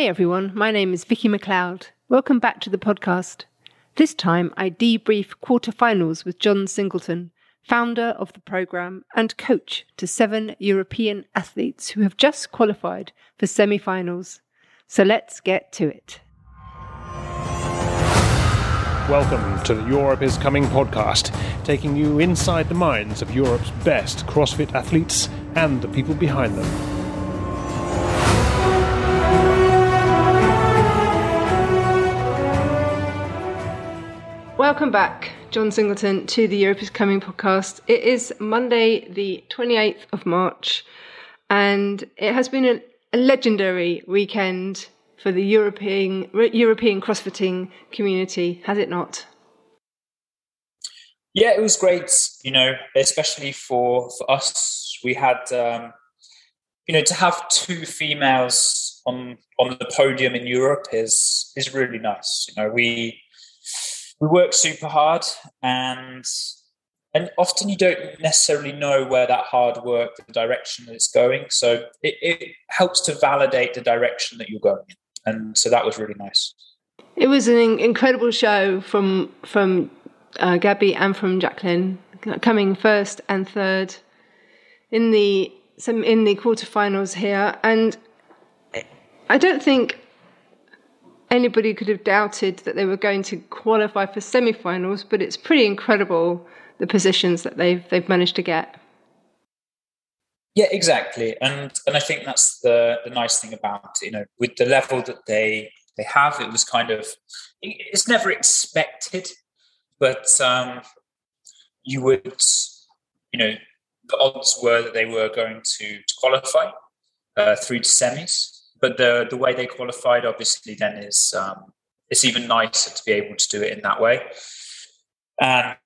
Hey everyone, my name is Vicki McLeod. Welcome back to the podcast. This time I debrief quarterfinals with John Singleton, founder of the Progrm and coach to seven European athletes who have just qualified for semi finals. So let's get to it. Welcome to the Europe is Coming podcast, taking you inside the minds of Europe's best CrossFit athletes and the people behind them. Welcome back, John Singleton, to the Europe is Coming podcast. It is Monday, the 28th of March, and it has been a, a legendary weekend for the European European CrossFitting community, has it not? Yeah, it was great. You know, especially for for us, we had um, you know to have two females on on the podium in Europe is is really nice. You know, we we work super hard and and often you don't necessarily know where that hard work the direction that it's going. So it, it helps to validate the direction that you're going in. And so that was really nice. It was an incredible show from from uh, gabby and from jacqueline coming first and third in the some in the quarterfinals here. And i don't think anybody could have doubted that they were going to qualify for semi-finals, but it's pretty incredible the positions that they've they've managed to get. Yeah, exactly, and and I think that's the the nice thing about you know with the level that they they have, it was kind of it's never expected, but um, you would you know the odds were that they were going to, to qualify uh, through to semis but the the way they qualified obviously then is um, it's even nicer to be able to do it in that way. And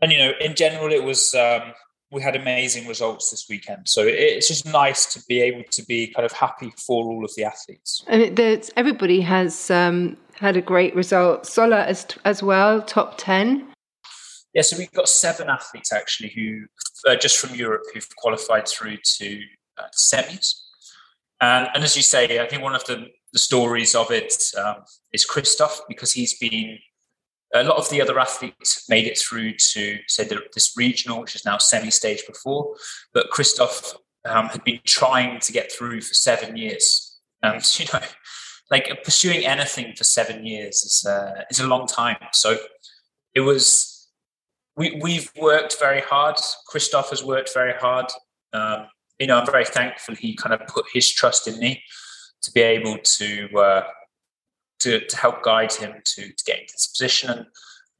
and you know in general it was um, we had amazing results this weekend. So it's just nice to be able to be kind of happy for all of the athletes. And it, everybody has um, had a great result. Sola as as well top 10 yeah so we've got seven athletes actually who uh, just from europe who've qualified through to uh, semis and, and as you say, I think one of the, the stories of it um, is Christoph because he's been a lot of the other athletes made it through to say the, this regional, which is now semi-stage before, but Christoph um, had been trying to get through for seven years. And you know, like pursuing anything for seven years is uh, is a long time. So it was we we've worked very hard. Christoph has worked very hard. Um, you know, I'm very thankful he kind of put his trust in me to be able to uh, to, to help guide him to, to get into this position. And, and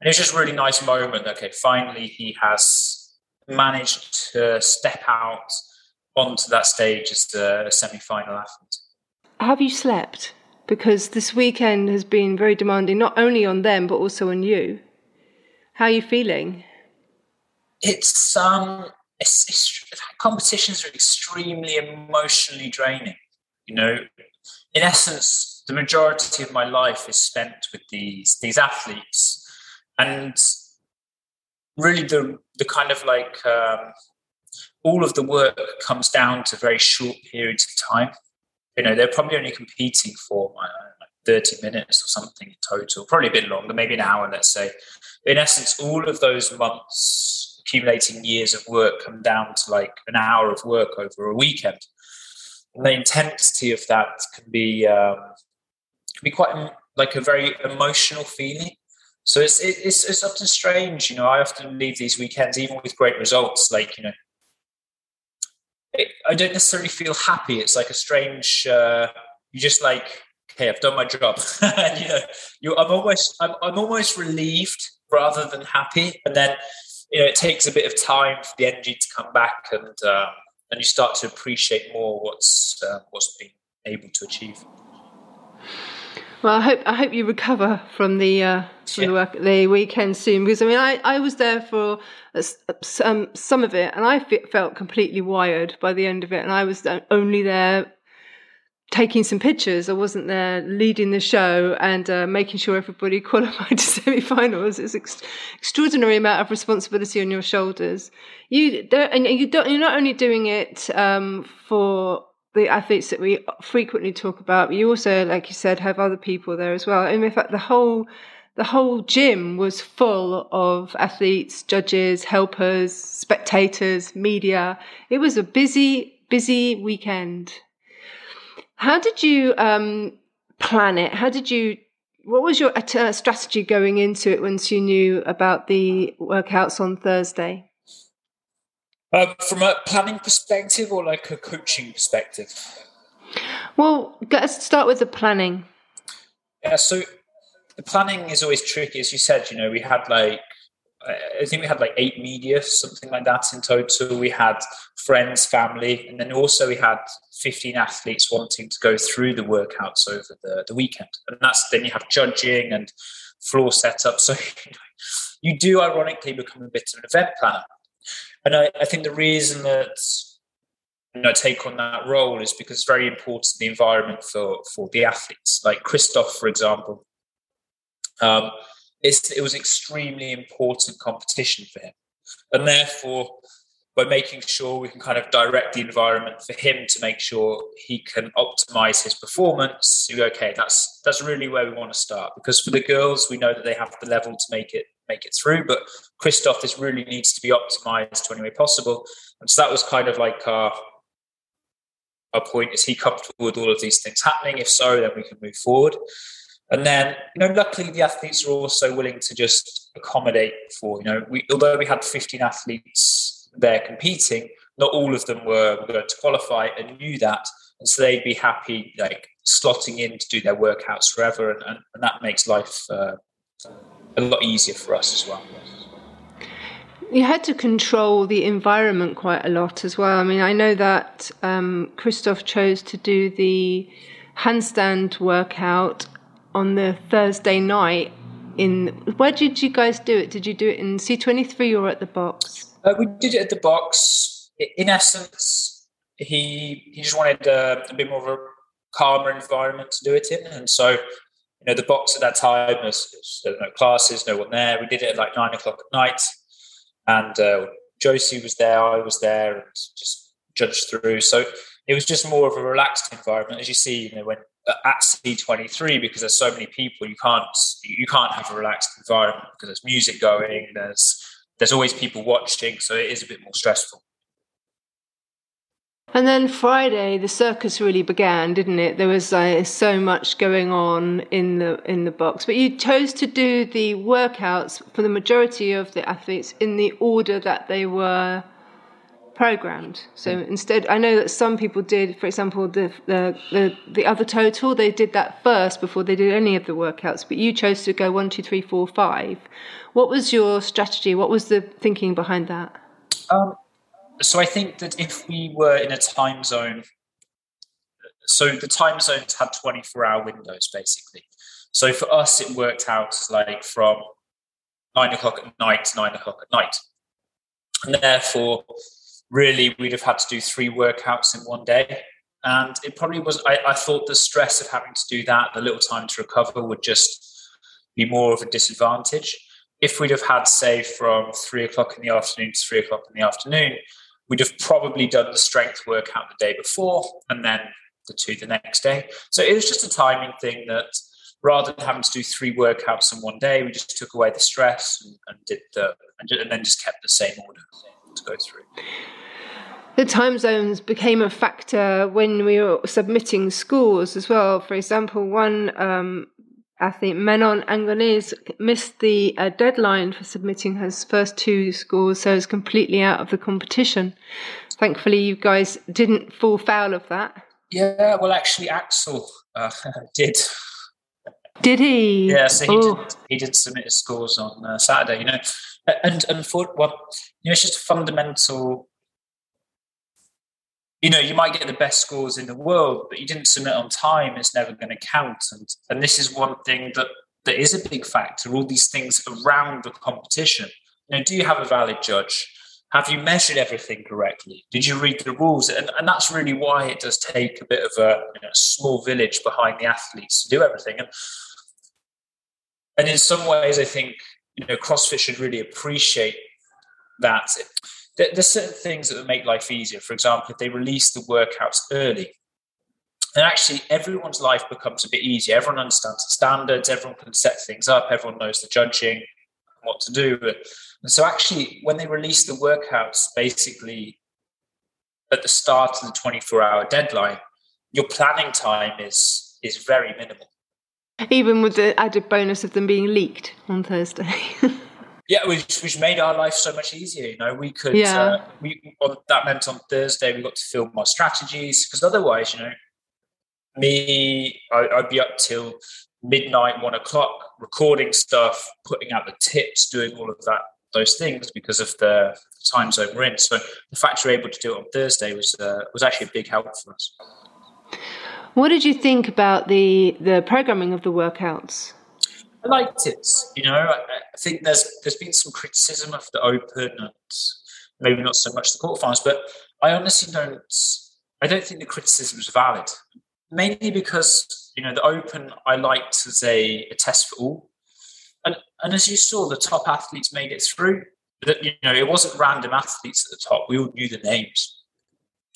it was just a really nice moment. Okay, finally he has managed to step out onto that stage as the semi-final athlete. Have you slept? Because this weekend has been very demanding, not only on them but also on you. How are you feeling? It's um, it's, it's, competitions are extremely emotionally draining. You know, in essence, the majority of my life is spent with these these athletes, and really the the kind of like um, all of the work comes down to very short periods of time. You know, they're probably only competing for 30 minutes or something in total, probably a bit longer, maybe an hour, let's say. In essence, all of those months accumulating years of work come down to like an hour of work over a weekend. And the intensity of that can be um, can be quite like a very emotional feeling. So it's, it's it's often strange, you know. I often leave these weekends, even with great results, like you know, I don't necessarily feel happy. It's like a strange. Uh, you just like, okay, I've done my job, and you know, you, I'm almost I'm, I'm almost relieved rather than happy, and then you know, it takes a bit of time for the energy to come back, and um, and you start to appreciate more what's uh, what's been able to achieve. Well, I hope I hope you recover from the uh, from yeah. the, work, the weekend soon because I mean I, I was there for some some of it and I felt completely wired by the end of it and I was only there taking some pictures. I wasn't there leading the show and uh, making sure everybody qualified to semi-finals. It's ex- extraordinary amount of responsibility on your shoulders. You and you don't. You're not only doing it um, for the athletes that we frequently talk about. But you also, like you said, have other people there as well. And in fact, the whole the whole gym was full of athletes, judges, helpers, spectators, media. It was a busy, busy weekend. How did you um, plan it? How did you? What was your uh, strategy going into it once you knew about the workouts on Thursday? Uh, from a planning perspective or like a coaching perspective? Well, let's start with the planning. Yeah, so the planning is always tricky. As you said, you know, we had like, I think we had like eight media, something like that in total. We had friends, family, and then also we had 15 athletes wanting to go through the workouts over the, the weekend. And that's then you have judging and floor setup. So you do ironically become a bit of an event planner. And I, I think the reason that you know, take on that role is because it's very important the environment for for the athletes. Like Christoph, for example, um, it was extremely important competition for him, and therefore, by making sure we can kind of direct the environment for him to make sure he can optimize his performance, okay, that's that's really where we want to start. Because for the girls, we know that they have the level to make it make it through, but Christoph this really needs to be optimized to any way possible. And so that was kind of like our our point: is he comfortable with all of these things happening? If so, then we can move forward. And then, you know, luckily the athletes are also willing to just accommodate for, you know, we although we had 15 athletes there competing, not all of them were, going to qualify and knew that. And so they'd be happy like slotting in to do their workouts forever. And, and, and that makes life uh, a lot easier for us as well. You had to control the environment quite a lot as well. I mean, I know that um, Christoph chose to do the handstand workout on the Thursday night. In where did you guys do it? Did you do it in C twenty three or at the box? Uh, we did it at the box. In essence, he he just wanted uh, a bit more of a calmer environment to do it in, and so you know the box at that time was, was no classes, no one there. We did it at like nine o'clock at night, and uh, Josie was there, I was there, and just judged through. So it was just more of a relaxed environment, as you see. You know, when at C23 because there's so many people you can't you can't have a relaxed environment because there's music going there's there's always people watching so it is a bit more stressful and then Friday, the circus really began, didn't it? There was uh, so much going on in the in the box. But you chose to do the workouts for the majority of the athletes in the order that they were programmed. So instead, I know that some people did, for example, the, the, the the other total they did that first before they did any of the workouts. But you chose to go one, two, three, four, five. What was your strategy? What was the thinking behind that? Um, so I think that if we were in a time zone, so the time zones had twenty four hour windows basically. So for us, it worked out as like from nine o'clock at night to nine o'clock at night. And therefore, really we'd have had to do three workouts in one day. And it probably was, I, I thought the stress of having to do that, the little time to recover would just be more of a disadvantage. If we'd have had, say, from three o'clock in the afternoon to three o'clock in the afternoon, we'd have probably done the strength workout the day before and then the two the next day. So it was just a timing thing that rather than having to do three workouts in one day, we just took away the stress and, and did the and, and then just kept the same order to go through the time zones became a factor when we were submitting scores as well. For example, one um, athlete, Menon Angones, missed the uh, deadline for submitting his first two scores, so is completely out of the competition. Thankfully, you guys didn't fall foul of that. Yeah, well, actually, Axel uh, did. Did he? Yeah, so he, oh. did, he did submit his scores on uh, Saturday, you know. And, and for, well, you know, it's just fundamental you know, you might get the best scores in the world, but you didn't submit on time, it's never going to count. And and this is one thing that that is a big factor. All these things around the competition. You know, do you have a valid judge? Have you measured everything correctly? Did you read the rules? And, and that's really why it does take a bit of a you know, small village behind the athletes to do everything. And and in some ways, I think you know CrossFit should really appreciate that there's certain things that would make life easier. For example, if they release the workouts early, And actually, everyone's life becomes a bit easier. Everyone understands the standards, everyone can set things up, everyone knows the judging, what to do. And so, actually, when they release the workouts, basically at the start of the 24 hour deadline, your planning time is is very minimal. Even with the added bonus of them being leaked on Thursday. yeah, which, which made our life so much easier. You know, we could, yeah. Uh, we on, that meant on Thursday we got to film our strategies because otherwise, you know, me, I, I'd be up till midnight, one o'clock, recording stuff, putting out the tips, doing all of that, those things because of the time zone we're in. So the fact you're able to do it on Thursday was uh, was actually a big help for us. What did you think about the the programming of the workouts? I liked it. You know, I, think there's there's been some criticism of the Open and maybe not so much the quarterfinals, but I honestly don't. I don't think the criticism is valid mainly because you know the Open I liked as a, a test for all, and and as you saw, the top athletes made it through. That you know it wasn't random athletes at the top; we all knew the names.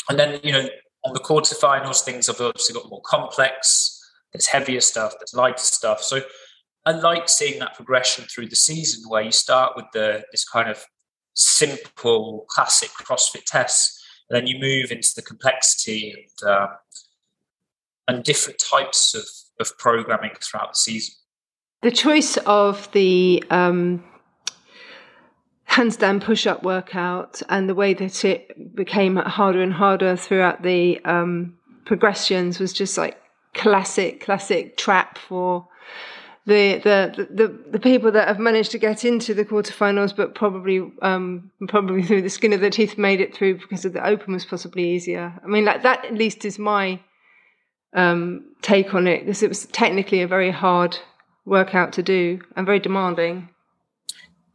And then you know on the quarterfinals, things have obviously got more complex. There's heavier stuff, there's lighter stuff. So I like seeing that progression through the season where you start with the this kind of simple classic CrossFit tests, and then you move into the complexity and uh, and different types of, of programming throughout the season. The choice of the um, handstand push up workout and the way that it became harder and harder throughout the um, progressions was just like classic, classic trap for the, the the the people that have managed to get into the quarterfinals, but probably um, probably through the skin of their teeth made it through because of the open was possibly easier. I mean, like that at least is my um, take on it because it was technically a very hard workout to do and very demanding.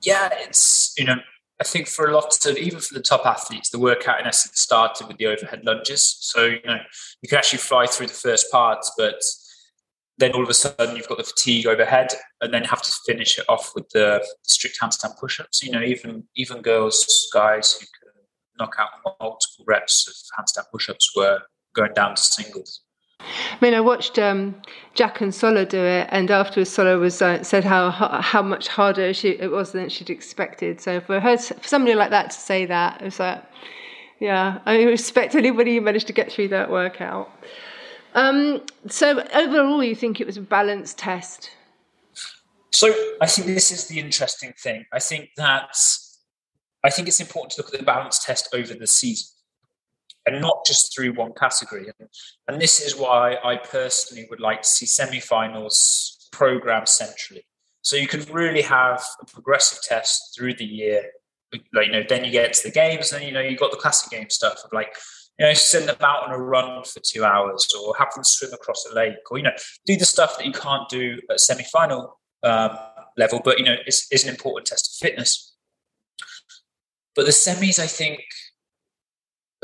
Yeah, it's you know I think for a lot of even for the top athletes, the workout in essence started with the overhead lunges. So you know you can actually fly through the first parts, but then all of a sudden you've got the fatigue overhead, and then have to finish it off with the strict handstand push-ups. You know, even even girls, guys who can knock out multiple reps of handstand push-ups were going down to singles. I mean, I watched um, Jack and Sola do it, and afterwards Sola was uh, said how how much harder she, it was than she'd expected. So for her, for somebody like that to say that, it was like, yeah, I respect anybody who managed to get through that workout. Um, so overall, you think it was a balanced test? So I think this is the interesting thing. I think that I think it's important to look at the balance test over the season and not just through one category. And, this is why I personally would like to see semi-finals programmed centrally. So you can really have a progressive test through the year. Like, you know, then you get to the games, and you know, you got the classic game stuff of like, you know, send them out on a run for two hours, or have them swim across a lake, or you know, do the stuff that you can't do at semi-final um, level, but you know, it's an important test of fitness. But the semis, I think,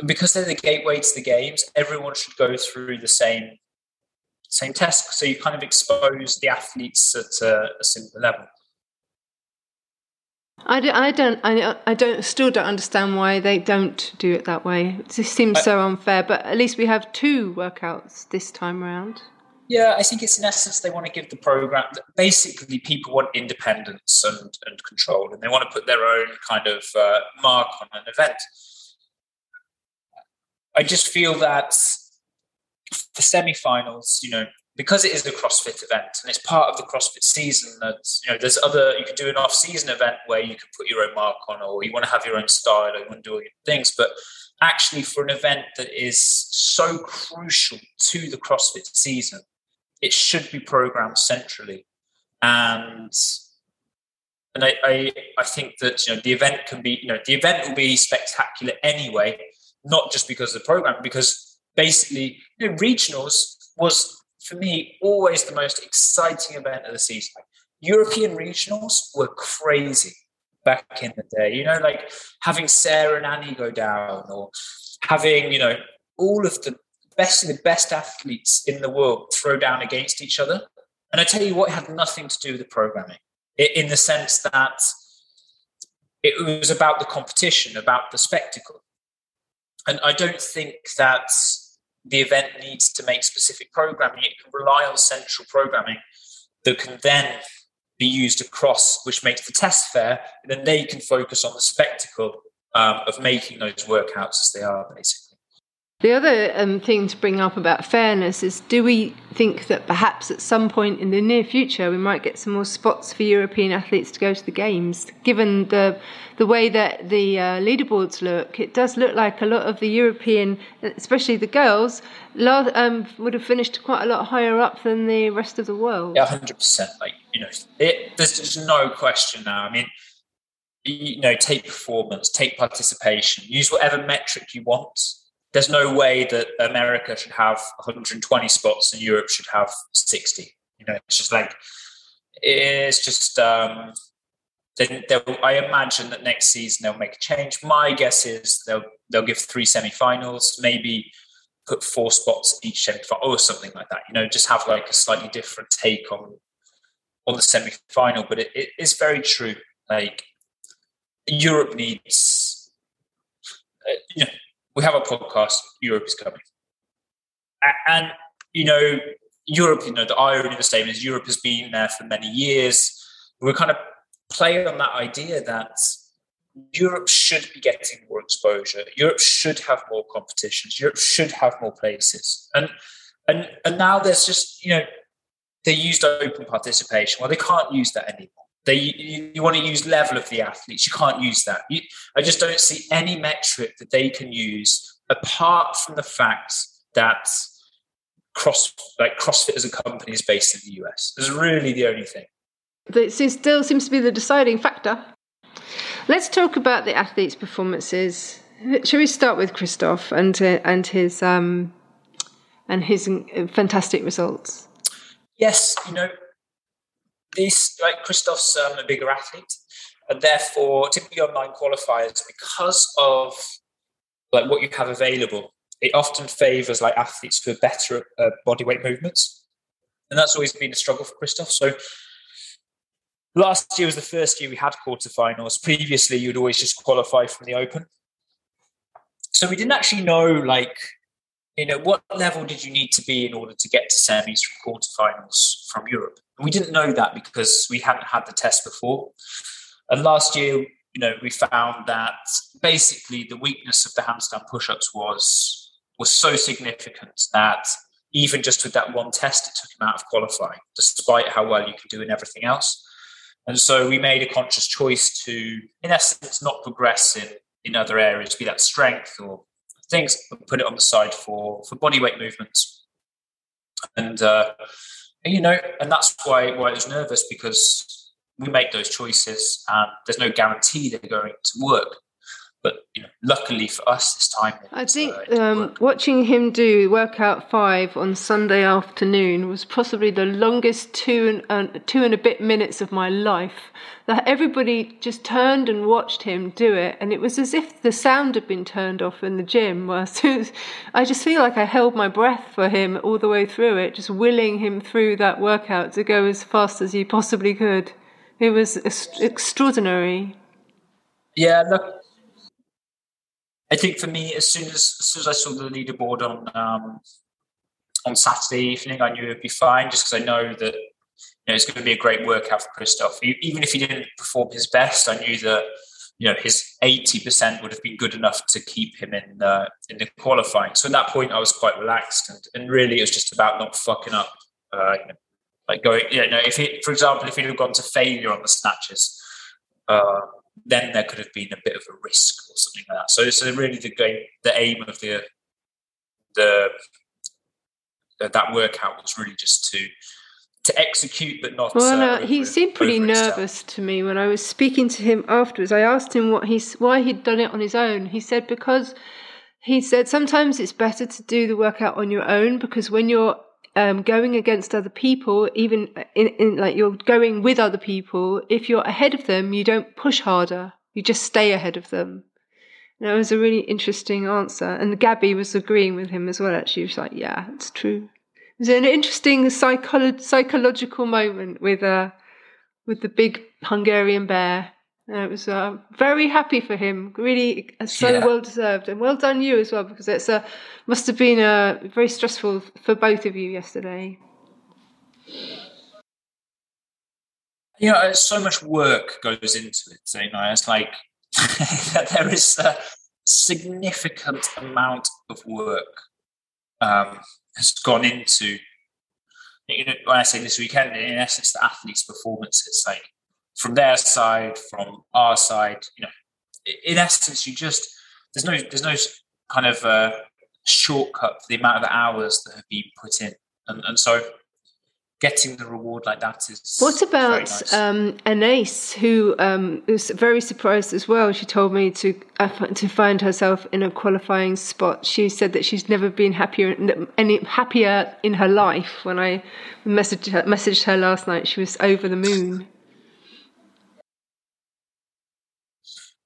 because they're the gateway to the games, everyone should go through the same same test. So you kind of expose the athletes at a, a similar level. I don't, I don't, I don't, still don't understand why they don't do it that way. It just seems so unfair. But at least we have two workouts this time around. Yeah, I think it's in essence they want to give the program. Basically, people want independence and, and control, and they want to put their own kind of uh, mark on an event. I just feel that the semi-finals, you know, because it is a CrossFit event and it's part of the CrossFit season, that you know, there's other you can do an off-season event where you can put your own mark on, or you want to have your own style, or you want to do all your things. But actually, for an event that is so crucial to the CrossFit season, it should be programmed centrally, and and I, I, I think that you know the event can be you know the event will be spectacular anyway not just because of the program, because basically, you know, regionals was for me always the most exciting event of the season. European regionals were crazy back in the day. You know, like having Sarah and Annie go down, or having you know all of the best of the best athletes in the world throw down against each other. And I tell you what, it had nothing to do with the programming, in the sense that it was about the competition, about the spectacle and I don't think that the event needs to make specific programming, it can rely on central programming that can then be used across, which makes the test fair, and then they can focus on the spectacle um, of making those workouts as they are, basically. The other um, thing to bring up about fairness is do we think that perhaps at some point in the near future we might get some more spots for European athletes to go to the Games? Given the, the way that the uh, leaderboards look, it does look like a lot of the European, especially the girls, um, would have finished quite a lot higher up than the rest of the world. Yeah, 100%. Like, you know, it, there's just no question now. I mean, you know, take performance, take participation, use whatever metric you want there's no way that America should have 120 spots and Europe should have 60. You know, it's just like it's just. Um, they, I imagine that next season they'll make a change. My guess is they'll they'll give three semi-finals, maybe put four spots each semi-final or something like that. You know, just have like a slightly different take on on the semi-final. But it, it is very true. Like Europe needs, uh, you know, we have a podcast, Europe is coming. And, you know, Europe, you know, the irony of the statement is Europe has been there for many years. We're kind of playing on that idea that Europe should be getting more exposure. Europe should have more competitions. Europe should have more places. And and and now there's just, you know, they used open participation. Well, they can't use that anymore. They you, you want to use level of the athletes. You can't use that. You, I just don't see any metric that they can use apart from the fact that cross like CrossFit as a company is based in the US. Is really the only thing. It still seems to be the deciding factor. Let's talk about the athletes' performances. Shall we start with Christoph and uh, and his um, and his fantastic results? Yes, you know, this like Christoph's um, a bigger athlete, and therefore typically online qualifiers because of like what you have available, it often favours like athletes who are better at uh, body weight movements, and that's always been a struggle for Christoph. So last year was the first year we had quarterfinals. Previously, you'd always just qualify from the open. So we didn't actually know like you know what level did you need to be in order to get to semis from quarterfinals from Europe. We didn't know that because we hadn't had the test before. And last year, you know, we found that basically the weakness of the handstand push-ups was was so significant that even just with that one test, it took him out of qualifying, despite how well you can do in everything else. And so we made a conscious choice to, in essence, not progress in, in other areas, be that strength or things, but put it on the side for, for body weight movements. And uh, you know, and that's why why I was nervous because we make those choices and there's no guarantee they're going to work. But you know, luckily for us this time, I think uh, um, watching him do workout five on Sunday afternoon was possibly the longest two and uh, two and a bit minutes of my life. That everybody just turned and watched him do it, and it was as if the sound had been turned off in the gym. I just feel like I held my breath for him all the way through it, just willing him through that workout to go as fast as he possibly could. It was extraordinary. Yeah, look, I think for me, as soon as, as soon as I saw the leaderboard on um, on Saturday evening, I knew it'd be fine, just because I know that you know it's going to be a great workout for Christoph. Even if he didn't perform his best, I knew that you know his eighty percent would have been good enough to keep him in the in the qualifying. So at that point, I was quite relaxed, and, and really it was just about not fucking up. Uh, you know, like going, you know, if he, for example, if he'd have gone to failure on the snatches. Uh, then there could have been a bit of a risk or something like that. So, so really, the game, the aim of the the that workout was really just to to execute, but not. Well, uh, he seemed pretty nervous to me when I was speaking to him afterwards. I asked him what he's why he'd done it on his own. He said because he said sometimes it's better to do the workout on your own because when you're um, going against other people, even in, in like you're going with other people, if you're ahead of them, you don't push harder. You just stay ahead of them. And that was a really interesting answer. And Gabby was agreeing with him as well, actually. She was like, yeah, it's true. It was an interesting psycholo- psychological moment with, uh, with the big Hungarian bear And it was uh, very happy for him. Really, uh, so Yeah. well deserved, and well done you as well because it's a must have been uh, very stressful for both of you yesterday. you know, so much work goes into it. So, you know, it's like there is a significant amount of work um, has gone into. You know, when I say this weekend, in essence, the athletes' performance. performances, like from their side, from our side, you know, in essence, you just there's no there's no kind of uh, shortcut for the amount of hours that have been put in, and, and so getting the reward like that is What about nice. um, Anais, who um, was very surprised as well? She told me to uh, to find herself in a qualifying spot. She said that she's never been happier any happier in her life. When I messaged her, messaged her last night, she was over the moon.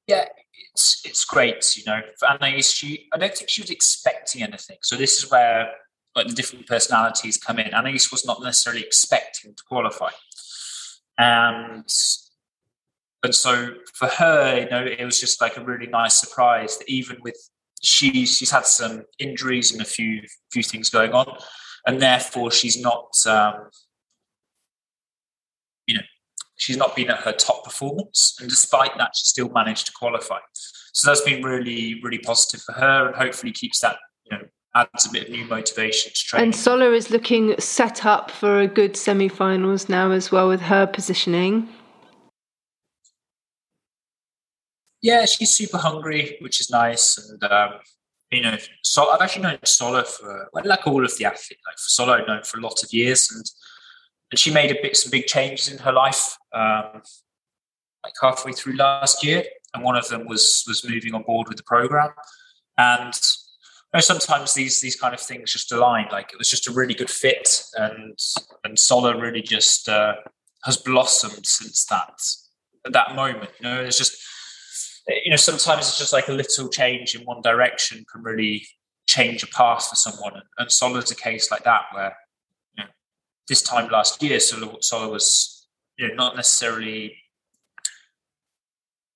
Yeah, it's it's great, you know. For Anais, she I don't think she was expecting anything. So this is where like the different personalities come in. Anais was not necessarily expecting to qualify, and and so for her, you know, it was just like a really nice surprise that even with she she's had some injuries and a few few things going on, and therefore she's not. Um, she's not been at her top performance, and despite that, she still managed to qualify. So that's been really, really positive for her, and hopefully keeps that you know adds a bit of new motivation to train. And Sola is looking set up for a good semi-finals now as well with her positioning. yeah, she's super hungry, which is nice, and um, you know, so I've actually known Sola for well, like all of the athletes. Like for Sola, I've known for a lot of years, and and she made a bit some big changes in her life, um, like halfway through last year, and one of them was was moving on board with the program, and. You know, sometimes these these kind of things just align. Like it was just a really good fit, and and Sola really just uh, has blossomed since that that moment. You know, it's just you know sometimes it's just like a little change in one direction can really change a path for someone, and, and Sola's a case like that where this time last year, Sola was you know not necessarily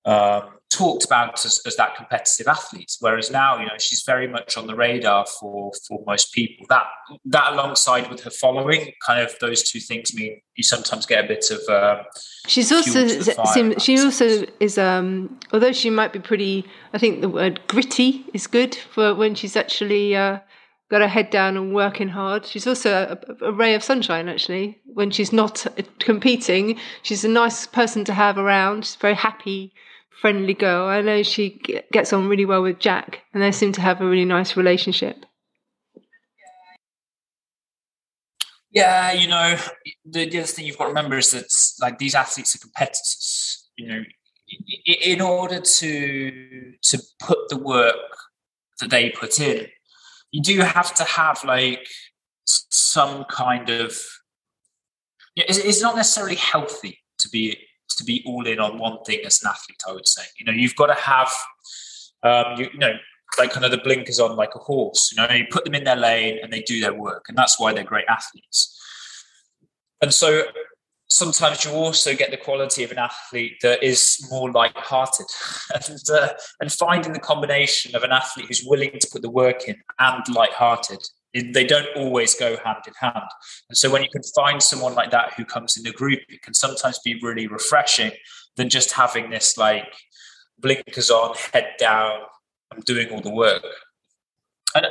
um, talked about as, as that competitive athlete, whereas now you know she's very much on the radar for for most people. That that alongside with her following, kind of those two things mean you sometimes get a bit of. Uh, She's also to the fire, seem, that she also is um although she might be pretty I think the word gritty is good for when she's actually uh, got her head down and working hard. She's also a, a ray of sunshine actually when she's not competing. She's a nice person to have around. She's a very happy, friendly girl. I know she gets on really well with Jack and they seem to have a really nice relationship. Yeah, you know, the, the other thing you've got to remember is that like these athletes are competitors. You know, in order to to put the work that they put in, you do have to have like some kind of. It's, not necessarily healthy to be to be all in on one thing as an athlete. I would say, you know, you've got to have, um, you, you know, like kind of the blinkers on like a horse. You know, you put them in their lane and they do their work, and that's why they're great athletes. And so sometimes you also get the quality of an athlete that is more light-hearted, and uh, and finding the combination of an athlete who's willing to put the work in and light-hearted. They don't always go hand in hand. And so when you can find someone like that who comes in the group, it can sometimes be really refreshing than just having this like blinkers on, head down, I'm doing all the work. And,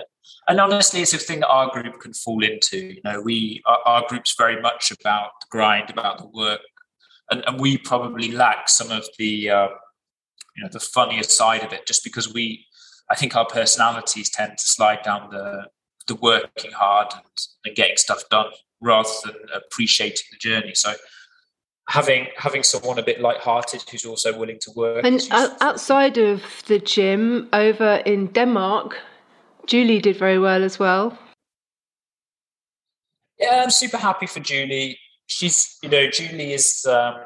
and honestly, it's a thing that our group can fall into. You know, we our, our group's very much about the grind, about the work, and, and we probably lack some of the uh, you know the funnier side of it, just because we, I think our personalities tend to slide down the the working hard and, and getting stuff done rather than appreciating the journey. So having having someone a bit light-hearted who's also willing to work And is useful o- for us. outside of the gym, over in Denmark, Julie did very well as well. Yeah, I'm super happy for Julie. She's, you know, Julie is um,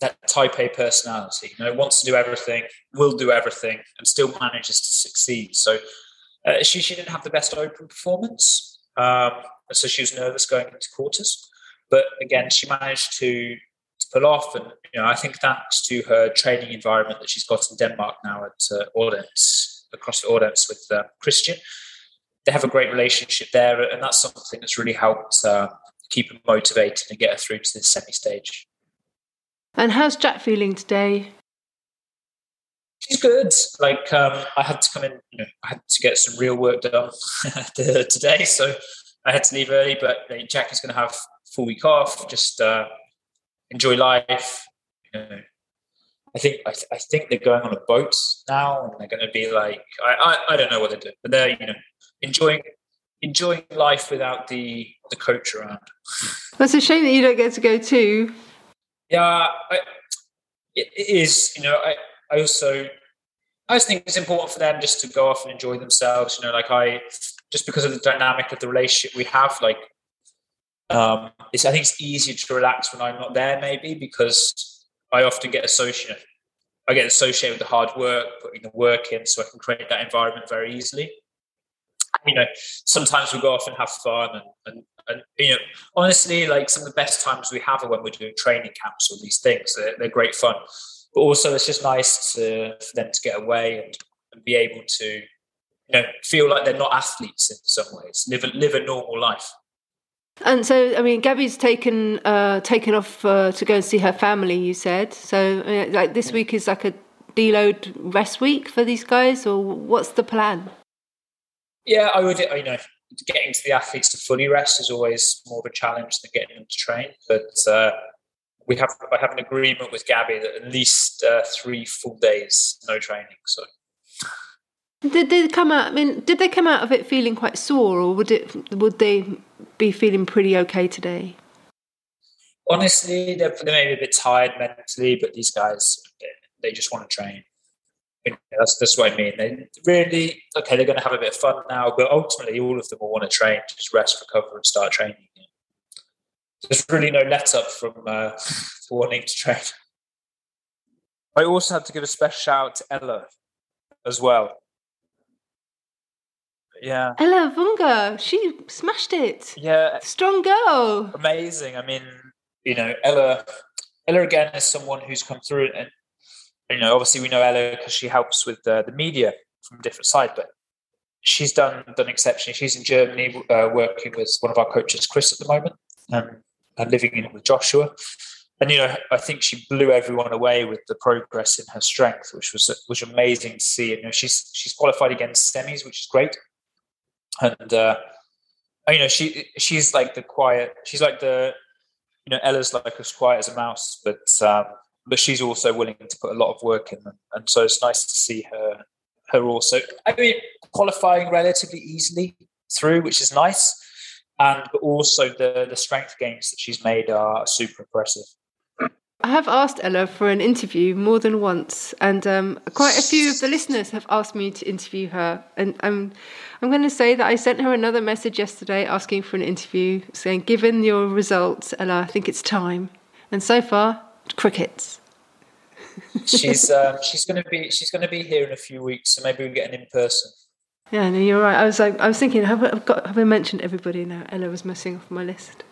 that type A personality. You know, wants to do everything, will do everything, and still manages to succeed. So uh, she she didn't have the best open performance, um, so she was nervous going into quarters. But again, she managed to, to pull off. And you know, I think thanks to her training environment that she's got in Denmark now at uh, across the audience with uh, Christian, they have a great relationship there, and that's something that's really helped uh, keep her motivated and get her through to the semi stage. And how's Jack feeling today? She's good. Like um, I had to come in, you know, I had to get some real work done today, so I had to leave early. But Jack is going to have full week off, just uh, enjoy life. You know, I think I, th- I, think they're going on a boat now, and they're going to be like I, I, I don't know what they're doing, but they're you know enjoying enjoying life without the the coach around. That's a shame that you don't get to go too. Yeah, I, it is. You know, I I also I just think it's important for them just to go off and enjoy themselves. You know, like I just because of the dynamic of the relationship we have, like um, it's, I think it's easier to relax when I'm not there, maybe because I often get associated. I get associated with the hard work, putting the work in, so I can create that environment very easily. You know, sometimes we go off and have fun, and, and, and you know, honestly, like some of the best times we have are when we're doing training camps or these things. They're, they're great fun, but also it's just nice to, for them to get away and, and be able to, you know, feel like they're not athletes in some ways, live live a normal life. And so, I mean, Gabby's taken uh, taken off uh, to go and see her family. You said so. Uh, like this week is like a deload rest week for these guys, or what's the plan? Yeah, I would. You know, getting to the athletes to fully rest is always more of a challenge than getting them to train. But uh, we have I have an agreement with Gabby that at least uh, three full days no training. So. Did they come out? I mean, did they come out of it feeling quite sore, or would it would they be feeling pretty okay today? Honestly, they're, they may be a bit tired mentally, but these guys, they, they just want to train. That's, that's what I mean. They really, okay, they're going to have a bit of fun now, but ultimately, all of them will want to train, just rest, recover, and start training. There's really no let up from uh, for wanting to train. I also had to give a special shout out to Ella as well yeah. Ella Wunga, she smashed it. Yeah. Strong girl. Amazing. I mean, you know, Ella, Ella again is someone who's come through and, you know, obviously we know Ella because she helps with uh, the media from a different side, but she's done done exceptionally. She's in Germany uh, working with one of our coaches, Chris, at the moment, um, and living in with Joshua. And you know, I think she blew everyone away with the progress in her strength, which was which was amazing to see. You know, she's she's qualified against semis, which is great and uh, you know she she's like the quiet. She's like the you know Ella's like as quiet as a mouse, but um, but she's also willing to put a lot of work in, and so it's nice to see her her also. I mean, qualifying relatively easily through, which is nice, and but also the the strength gains that she's made are super impressive. I have asked Ella for an interview more than once, and um, quite a few of the listeners have asked me to interview her. And I'm, I'm going to say that I sent her another message yesterday asking for an interview, saying, "Given your results, Ella, I think it's time." And so far, crickets. she's um, she's going to be she's going to be here in a few weeks, so maybe we'll get an in person. Yeah, no, you're right. I was like, I was thinking, have I, got, have I mentioned everybody now? Ella was missing off my list.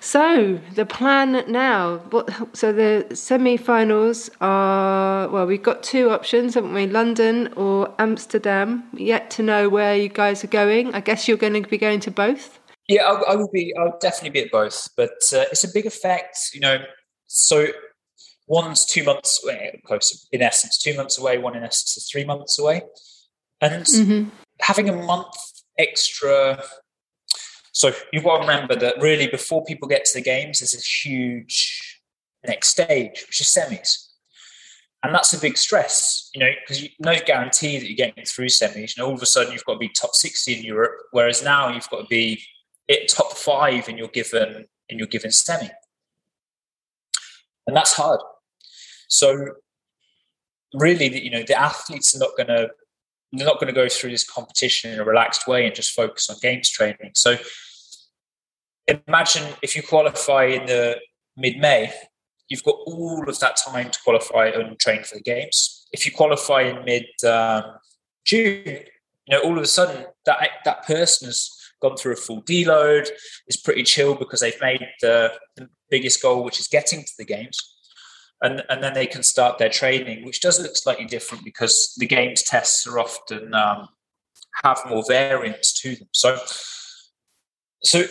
So the plan now. What, so the semi-finals are well. We've got two options, haven't we? London or Amsterdam. Yet to know where you guys are going. I guess you're going to be going to both. Yeah, I, I will be. I'll definitely be at both. But uh, it's a big effect, you know. So one's two months away, close in essence, two months away. One in essence is three months away, and mm-hmm. having a month extra so you've got to remember that really before people get to the games, there's a huge next stage, which is semis. And that's a big stress, you know, because you no guarantee that you're getting through semis. Know, all of a sudden you've got to be top 60 in Europe, whereas now you've got to be at top five in your given in your given semi. And that's hard. So really, you know, the athletes are not going to they're not going to go through this competition in a relaxed way and just focus on games training. So imagine if you qualify in the mid May, you've got all of that time to qualify and train for the games. If you qualify in mid um, June, you know all of a sudden that that person has gone through a full deload, is pretty chill because they've made the, the biggest goal, which is getting to the games. And, and then they can start their training, which does look slightly different because the games tests are often um, have more variance to them. So, so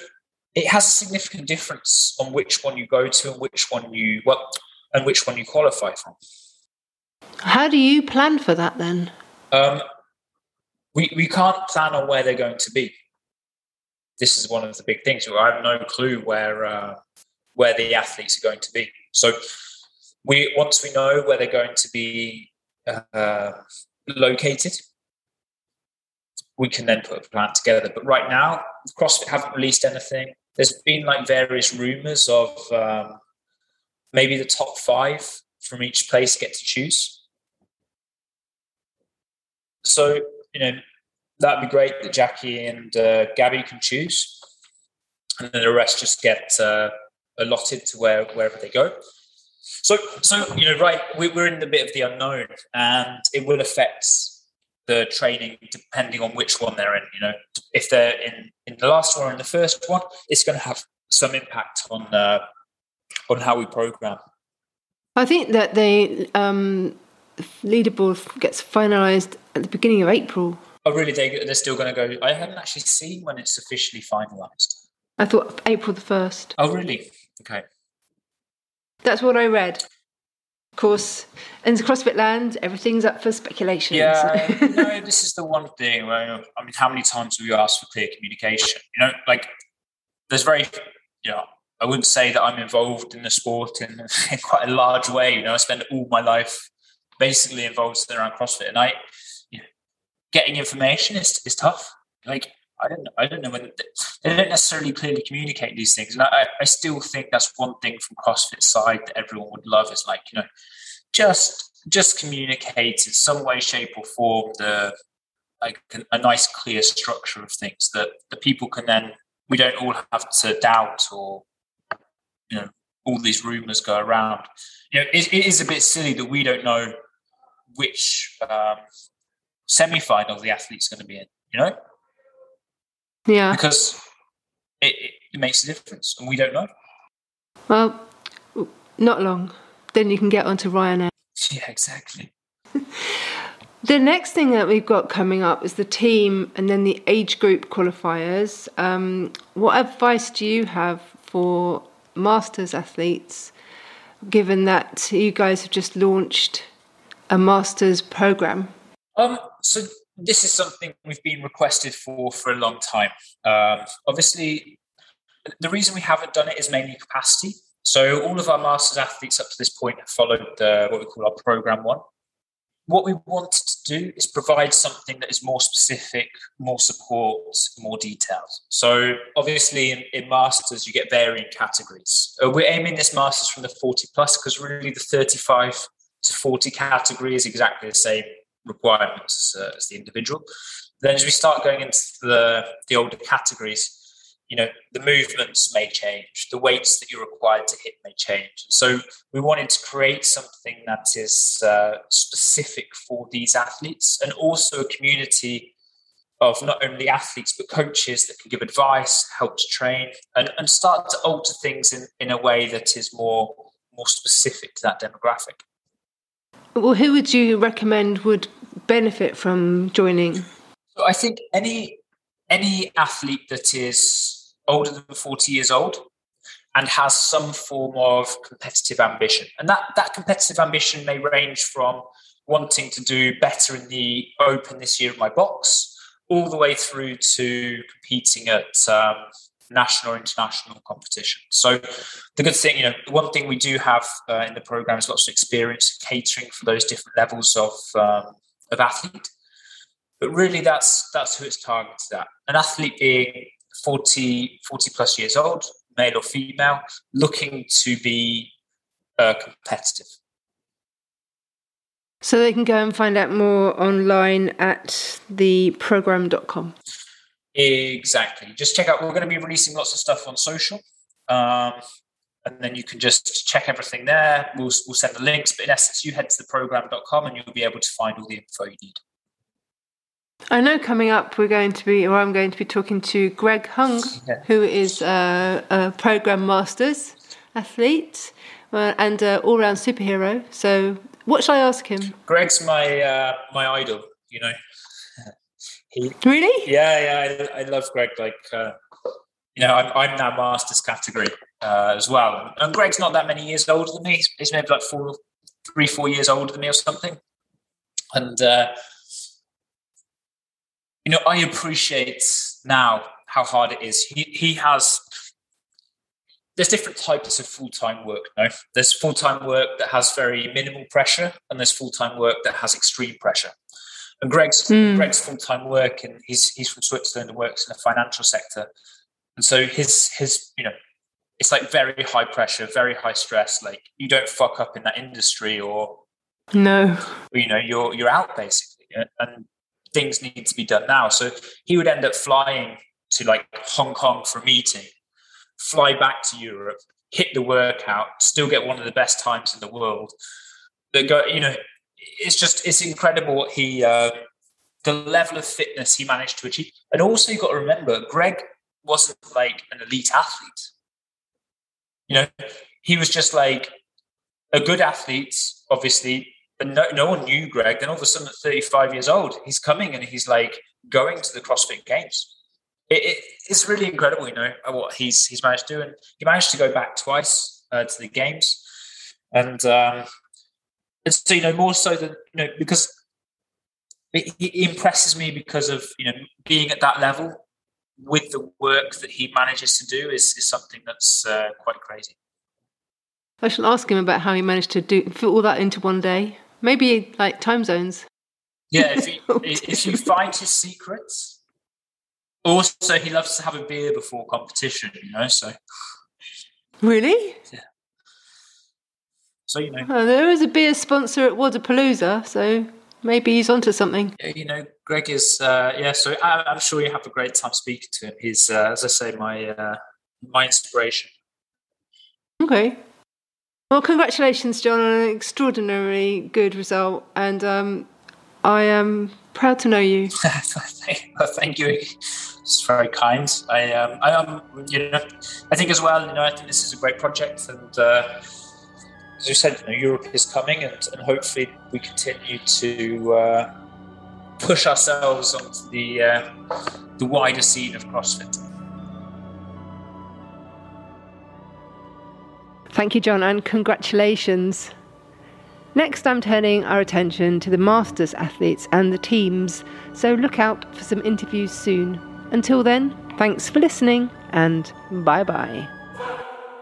it has a significant difference on which one you go to and which one you well and which one you qualify from. How do you plan for that then? Um, we we can't plan on where they're going to be. This is one of the big things. I have no clue where uh, where the athletes are going to be. So we once we know where they're going to be uh, located, we can then put a plan together. But right now, CrossFit haven't released anything. There's been like various rumors of um, maybe the top five from each place get to choose. So you know that'd be great that Jackie and uh, Gabby can choose, and then the rest just get uh, allotted to where wherever they go. So, so you know, right, we're in the bit of the unknown, and it will affect the training depending on which one they're in. You know, if they're in in the last one or in the first one, it's going to have some impact on uh, on how we program. I think that the um, leaderboard gets finalised at the beginning of April. Oh, really? They, they're still going to go. I haven't actually seen when it's officially finalised. I thought April the 1st. Oh, really? Okay. That's what I read. Of course, in the CrossFit land, everything's up for speculation. Yeah, you know, this is the one thing where, I mean, how many times have you asked for clear communication? You know, like, there's very, you know, I wouldn't say that I'm involved in the sport in, in quite a large way. You know, I spend all my life basically involved around CrossFit, and I, you know, getting information is, is tough. Like, I don't know. I don't know when they don't necessarily clearly communicate these things, and I, I still think that's one thing from CrossFit side that everyone would love is like you know, just just communicate in some way, shape, or form the like a nice clear structure of things that the people can then we don't all have to doubt or you know all these rumors go around. You know, it, it is a bit silly that we don't know which um, semi final the athlete's going to be in. You know. Yeah. Because it, it makes a difference, and we don't know. Well, not long. Then you can get onto Ryanair. Yeah, exactly. The next thing that we've got coming up is the team and then the age group qualifiers. Um, what advice do you have for masters athletes, given that you guys have just launched a masters program? Um, so this is something we've been requested for for a long time. Um, obviously, the reason we haven't done it is mainly capacity. So all of our masters athletes up to this point have followed the, what we call our program one. What we wanted to do is provide something that is more specific, more support, more detailed. So obviously in, in masters you get varying categories. Uh, we're aiming this masters from the 40 plus because really the 35 to 40 category is exactly the same requirements uh, as the individual. Then, as we start going into the, the older categories, you know, the movements may change, the weights that you're required to hit may change. So, we wanted to create something that is uh, specific for these athletes and also a community of not only athletes but coaches that can give advice, help to train, and, and start to alter things in, in a way that is more more specific to that demographic. Well, who would you recommend would benefit from joining? I think any any athlete that is older than 40 years old and has some form of competitive ambition. And that, that competitive ambition may range from wanting to do better in the open this year of my box, all the way through to competing at um, national or international competition. So the good thing, you know, one thing we do have uh, in the program is lots of experience catering for those different levels of um, of athlete. But really, that's that's who it's targeted at. An athlete being 40, 40 plus years old, male or female, looking to be uh, competitive. So they can go and find out more online at theprogrm.com. Exactly. Just check out. We're going to be releasing lots of stuff on social, um, and then you can just check everything there. We'll we'll send the links, but in essence, you head to the Progrm.com and you'll be able to find all the info you need. I know coming up we're going to be, or I'm going to be talking to Greg Hung, Yeah. who is uh, a Progrm masters athlete uh, and uh, all round superhero. So, what shall I ask him? Greg's my uh, my idol. You know, he Really? Yeah, yeah, I, I love Greg. Like, uh, you know, I'm, I'm now masters category uh, as well, and Greg's not that many years older than me. He's, he's maybe like four, three, four years older than me or something. And uh, you know, I appreciate now how hard it is. He he has. There's different types of full time work. No, there's full time work that has very minimal pressure, and there's full time work that has extreme pressure. And Greg's Hmm. Greg's full time work, and he's he's from Switzerland and works in the financial sector, and so his his you know it's like very high pressure, very high stress. Like you don't fuck up in that industry, or No. you know you're you're out basically, and things need to be done now. So he would end up flying to like Hong Kong for a meeting, fly back to Europe, hit the workout, still get one of the best times in the world. But go, you know, it's just it's incredible what he uh, the level of fitness he managed to achieve. And also you got to remember, Greg wasn't like an elite athlete. You know, he was just like a good athlete, obviously, but no, no one knew Greg. Then all of a sudden, at 35 years old, he's coming and he's like going to the CrossFit Games. It, it, it's really incredible, you know, what he's he's managed to do, and he managed to go back twice uh, to the games, and um, and so you know more so than you know because it, it impresses me because of you know being at that level with the work that he manages to do is, is something that's uh, quite crazy. I shall ask him about how he managed to do fit all that into one day. Maybe like time zones. Yeah, if you, if you find his secrets. Also, he loves to have a beer before competition, you know. So, Really? So you know, Oh, there is a beer sponsor at Wodapalooza, so maybe he's onto something. yeah, you know, Greg is. Uh, yeah, so I, I'm sure you have a great time speaking to him. He's, uh, as I say, my uh, my inspiration. Okay. Well, congratulations, John, on an extraordinarily good result, and um, I am proud to know you. thank, thank you. It's very kind. I um, I am. You know, I think as well. You know, I think this is a great project, and uh, as you said, you know, Europe is coming, and, and hopefully we continue to uh, push ourselves onto the uh, the wider scene of CrossFit. Thank you, John, and congratulations. Next, I'm turning our attention to the Masters athletes and the teams, so look out for some interviews soon. Until then, thanks for listening and bye bye.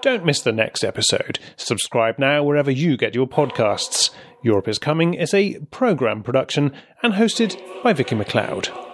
Don't miss the next episode. Subscribe now wherever you get your podcasts. Europe is Coming is a Progrm production and hosted by Vicki McLeod.